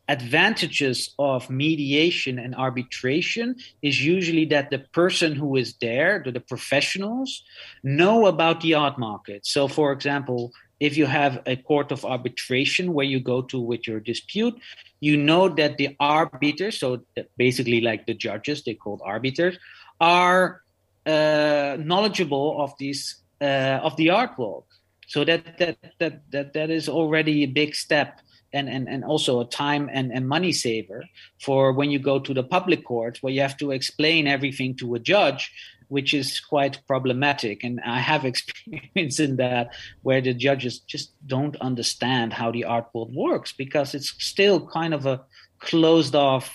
advantages of mediation and arbitration is usually that the person who is there, the, the professionals, know about the art market. So, for example, if you have a court of arbitration where you go to with your dispute, you know that the arbiters, so basically like the judges, they called arbiters, are uh, knowledgeable of these uh, of the art world. So that that that that that is already a big step and, and, and also a time and, and money saver for when you go to the public court where you have to explain everything to a judge which is quite problematic. And i have experience in that where the judges just don't understand how the art world works because it's still kind of a closed off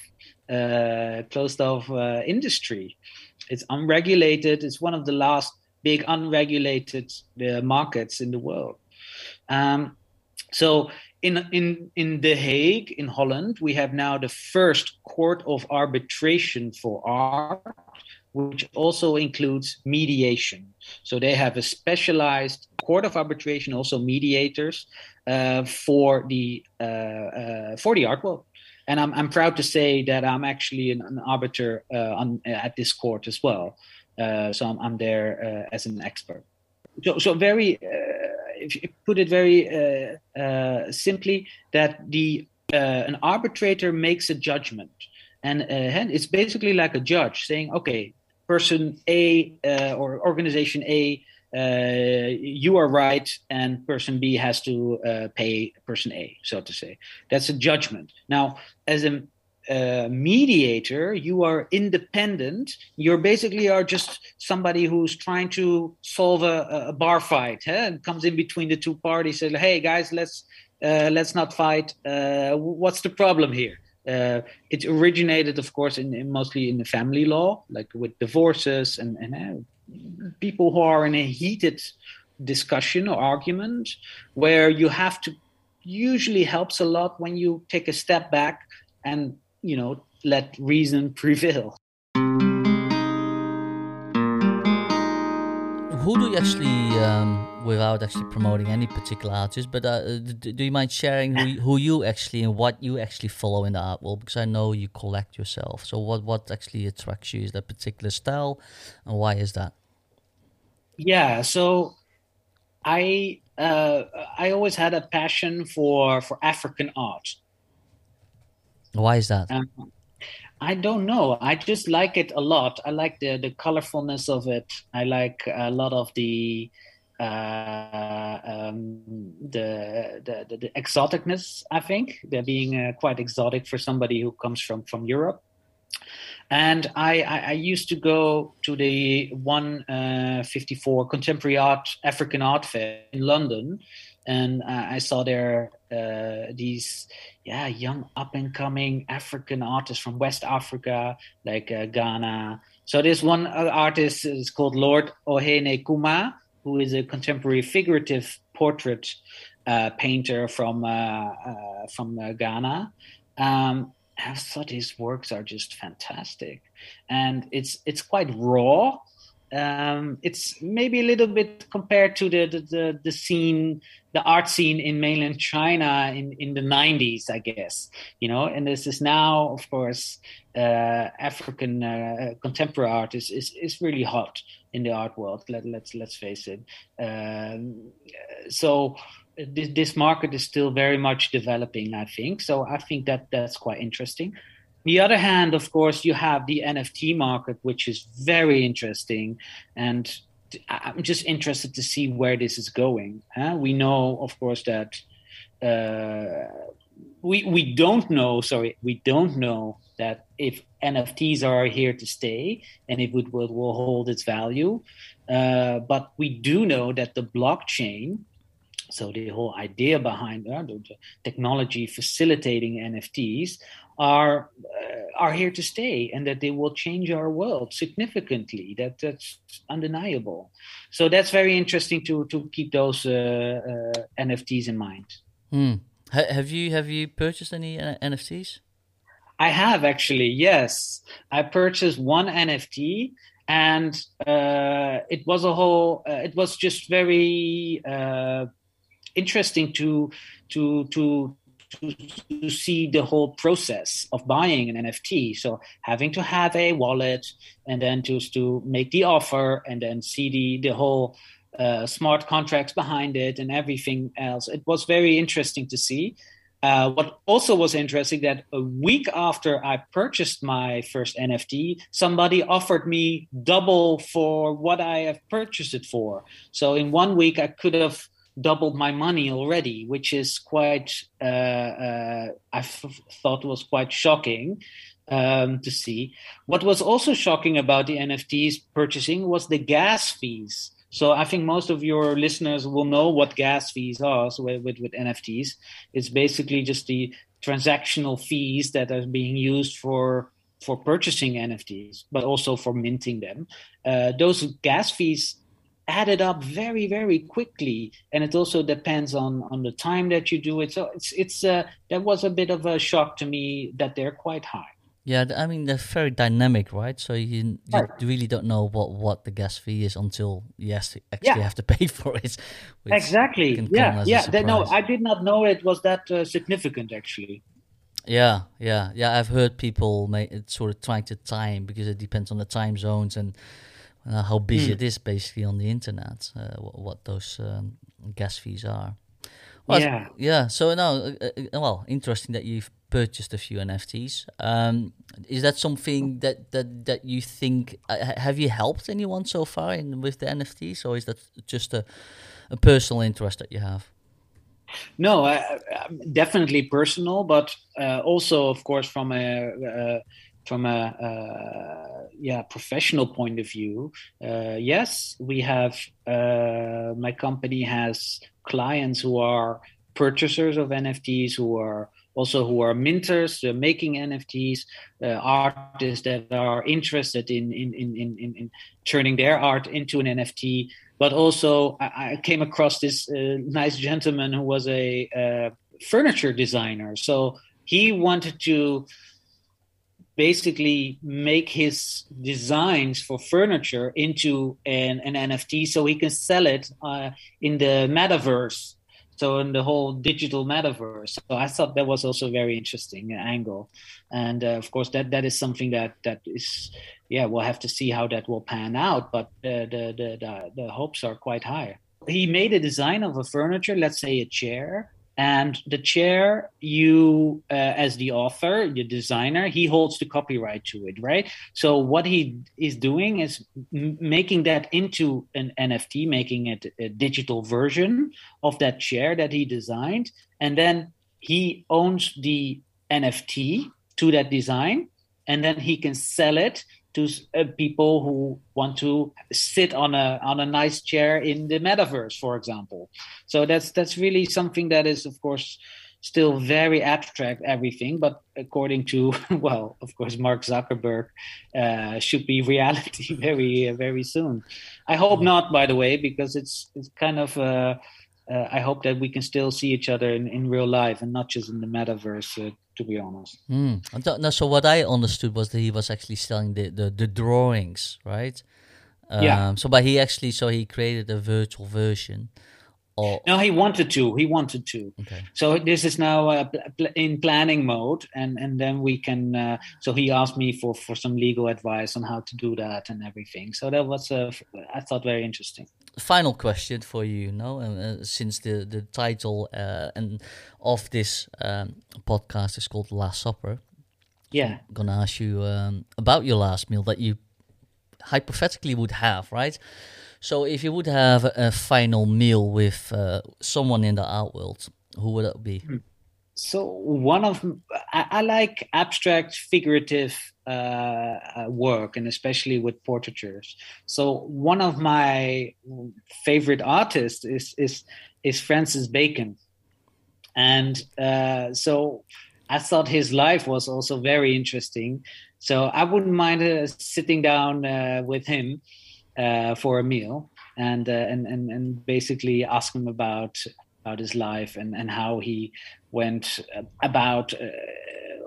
uh, closed off uh, industry. It's unregulated. It's one of the last big unregulated uh, markets in the world. Um, so in in in The Hague in Holland, we have now the first court of arbitration for art, which also includes mediation. So they have a specialized court of arbitration, also mediators uh, for the uh, uh, for the art world. And I'm I'm proud to say that I'm actually an, an arbiter uh, on, at this court as well. Uh, so I'm, I'm there uh, as an expert. So so very if you put it very uh, uh, simply, that the uh, an arbitrator makes a judgment, and it's basically like a judge saying, okay, person A or organization A uh, you are right and person B has to uh, pay person A, so to say. That's a judgment. Now, as a uh, mediator, you are independent. You're basically are just somebody who's trying to solve a, a bar fight huh? and comes in between the two parties. Says, hey guys, let's uh, let's not fight. Uh, what's the problem here? Uh, it originated, of course, in, in, mostly in the family law, like with divorces and, and uh, people who are in a heated discussion or argument, where you have to usually helps a lot when you take a step back and you know, let reason prevail. Who do you actually, um, without actually promoting any particular artist, but uh, do you mind sharing who, who you actually and what you actually follow in the art world? Because I know you collect yourself. So what what actually attracts you? Is that particular style, and why is that? Yeah, so I uh, I always had a passion for for African art. Why is that? Um, I don't know. I just like it a lot. I like the the colorfulness of it. I like a lot of the uh, um, the, the, the, the, exoticness. I think they're being uh, quite exotic for somebody who comes from from Europe. And I, I, I used to go to the 154 uh, Contemporary Art African Art Fair in London, and I saw there uh, these yeah young up and coming African artists from West Africa like uh, Ghana. So this one artist is called Lord Ohene Kuma, who is a contemporary figurative portrait uh, painter from uh, uh, from Ghana. Um, I thought his works are just fantastic, and it's it's quite raw um, it's maybe a little bit compared to the, the, the, the, scene, the art scene in mainland China in, in the 90s, I guess, you know, and this is now, of course, uh, African uh, contemporary art is, is, is really hot in the art world. Let, let's, let's face it. Um, so this, this market is still very much developing, I think. So I think that that's quite interesting the other hand, of course, you have the NFT market, which is very interesting. And I'm just interested to see where this is going. Huh? We know, of course, that uh, we we don't know. Sorry, we don't know that if NFTs are here to stay and if it will, will hold its value. Uh, but we do know that the blockchain, so the whole idea behind uh, the technology facilitating NFTs, are uh, are here to stay and that they will change our world significantly. That that's undeniable. So that's very interesting to to keep those uh, uh, NFTs in mind. Hmm. have you have you purchased any uh, NFTs? I have actually. Yes, I purchased one NFT and uh, it was a whole. Uh, it was just very interesting to to to to, to see the whole process of buying an NFT. So having to have a wallet and then just to make the offer and then see the, the whole uh, smart contracts behind it and everything else. It was very interesting to see. Uh, what also was interesting that a week after I purchased my first NFT, somebody offered me double for what I have purchased it for. So in one week, I could have doubled my money already, which is quite, uh, uh, I f- thought was quite shocking um, to see. What was also shocking about the NFTs purchasing was the gas fees. So I think most of your listeners will know what gas fees are so with, with, with NFTs. It's basically just the transactional fees that are being used for for purchasing NFTs, but also for minting them. Uh, those gas fees added up very very quickly and it also depends on on the time that you do it. So it's it's uh, that was a bit of a shock to me that they're quite high. Yeah i mean they're very dynamic right? So you, you right. really don't know what what the gas fee is until you actually yeah. have to pay for it exactly. yeah yeah that, no i did not know it was that uh, significant actually. Yeah yeah yeah i've heard people make sort of trying to time because it depends on the time zones and uh, how busy mm. it is basically on the internet, uh, what, what, those um, gas fees are. Well, yeah. Yeah. So now, uh, uh, uh, well, interesting that you've purchased a few NFTs. Um, is that something that, that, that you think, uh, have you helped anyone so far in with the NFTs or is that just a, a personal interest that you have? No, definitely personal, but also, of course, from a from a uh, yeah professional point of view, uh, yes, we have. Uh, my company has clients who are purchasers of NFTs, who are also who are minters, uh, making NFTs, uh, artists that are interested in in, in in in turning their art into an NFT. But also, I, I came across this uh, nice gentleman who was a furniture designer. So he wanted to basically make his designs for furniture into an, an NFT so he can sell it uh, in the metaverse. So in the whole digital metaverse. So I thought that was also a very interesting angle, and uh, of course that that is something that that is, yeah, we'll have to see how that will pan out. But the, the the the hopes are quite high. He made a design of a furniture, let's say a chair, and the chair you uh, as the author the designer he holds the copyright to it right? So what he is doing is m- making that into an nft making it a digital version of that chair that he designed. And then he owns the nft to that design and then he can sell it to uh, people who want to sit on a on a nice chair in the metaverse, for example. So that's that's really something that is, of course, still very abstract. Everything, but according to well, of course, Mark Zuckerberg uh, should be reality very very soon. I hope mm. not, by the way, because it's it's kind of. Uh, uh, I hope that we can still see each other in, in real life and not just in the metaverse uh, to be honest. Mm. No, so what I understood was that he was actually selling the the, the drawings, right? Um, yeah. So, but he actually so he created a virtual version. Or no, he wanted to. He wanted to. Okay. So this is now uh, in planning mode, and and then we can. Uh, so he asked me for for some legal advice on how to do that and everything. So that was uh, I thought very interesting final question for you, no? Uh, since the the title uh, and of this um, podcast is called Last Supper. Yeah, I'm gonna ask you um, about your last meal that you hypothetically would have, right? So, if you would have a, final meal with uh, someone in the art world, who would it be? Hmm. So, one of I, I like abstract, figurative uh, uh, work, and especially with portraitures. So, one of my favorite artists is is is Francis Bacon, and uh, so I thought his life was also very interesting. So I wouldn't mind uh, sitting down uh, with him uh, for a meal and, and and and basically ask him about about his life and and how he went about uh,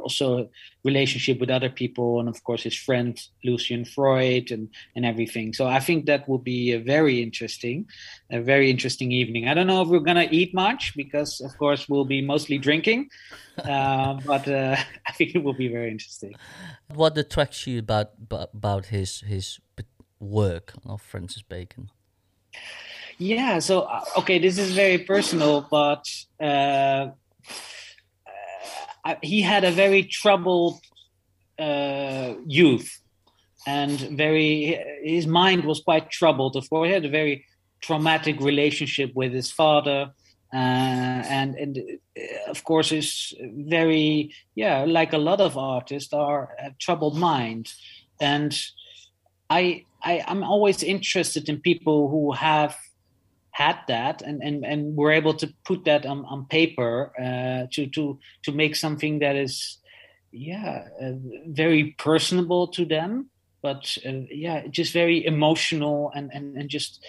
also relationship with other people and of course his friend Lucian Freud and and everything. So I think that will be a very interesting, a very interesting evening. I don't know if we're gonna eat much because of course we'll be mostly drinking, uh, but uh, I think it will be very interesting. What attracts you about about his his work of Francis Bacon? Yeah, so uh, okay, this is very personal, but uh, he had a very troubled uh, youth and very his mind was quite troubled. Of course he had a very traumatic relationship with his father uh, and and uh, of course is very yeah like a lot of artists are a troubled mind. And I, I i'm always interested in people who have had that and and and were able to put that on, on paper uh, to to to make something that is yeah uh, very personable to them but uh, yeah just very emotional and and, and just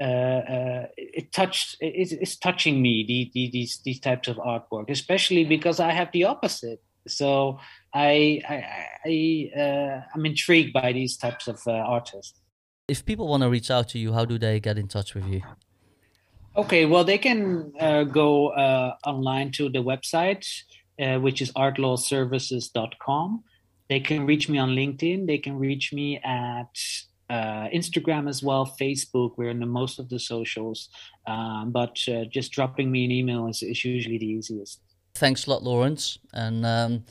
uh, uh, it touched it, it's touching me the, the, these these types of artwork especially because I have the opposite. So I I, I uh, I'm intrigued by these types of artists. If people want to reach out to you how do they get in touch with you Okay, well, they can uh, go uh, online to the website, uh, which is artlawservices.com. They can reach me on LinkedIn. They can reach me at uh, Instagram as well, Facebook. We're in the most of the socials. Um, but uh, just dropping me an email is, is, usually the easiest. Thanks a lot, Laurens. And um,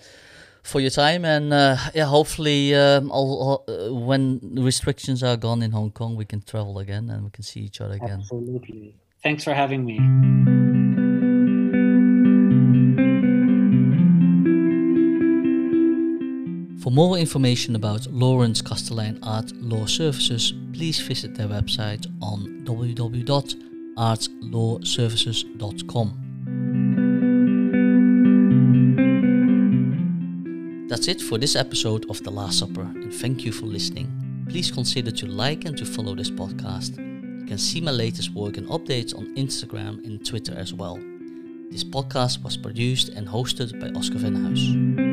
for your time. And uh, yeah, hopefully, um, all, all, when restrictions are gone in Hong Kong, we can travel again and we can see each other again. Absolutely. Thanks for having me. For more information about Laurens Kasteleijn Art Law Services, please visit their website on www.artlawservices.com. That's it for this episode of The Last Supper, and thank you for listening. Please consider to like and to follow this podcast can see my latest work and updates on Instagram and Twitter as well. This podcast was produced and hosted by Oscar Venhuis.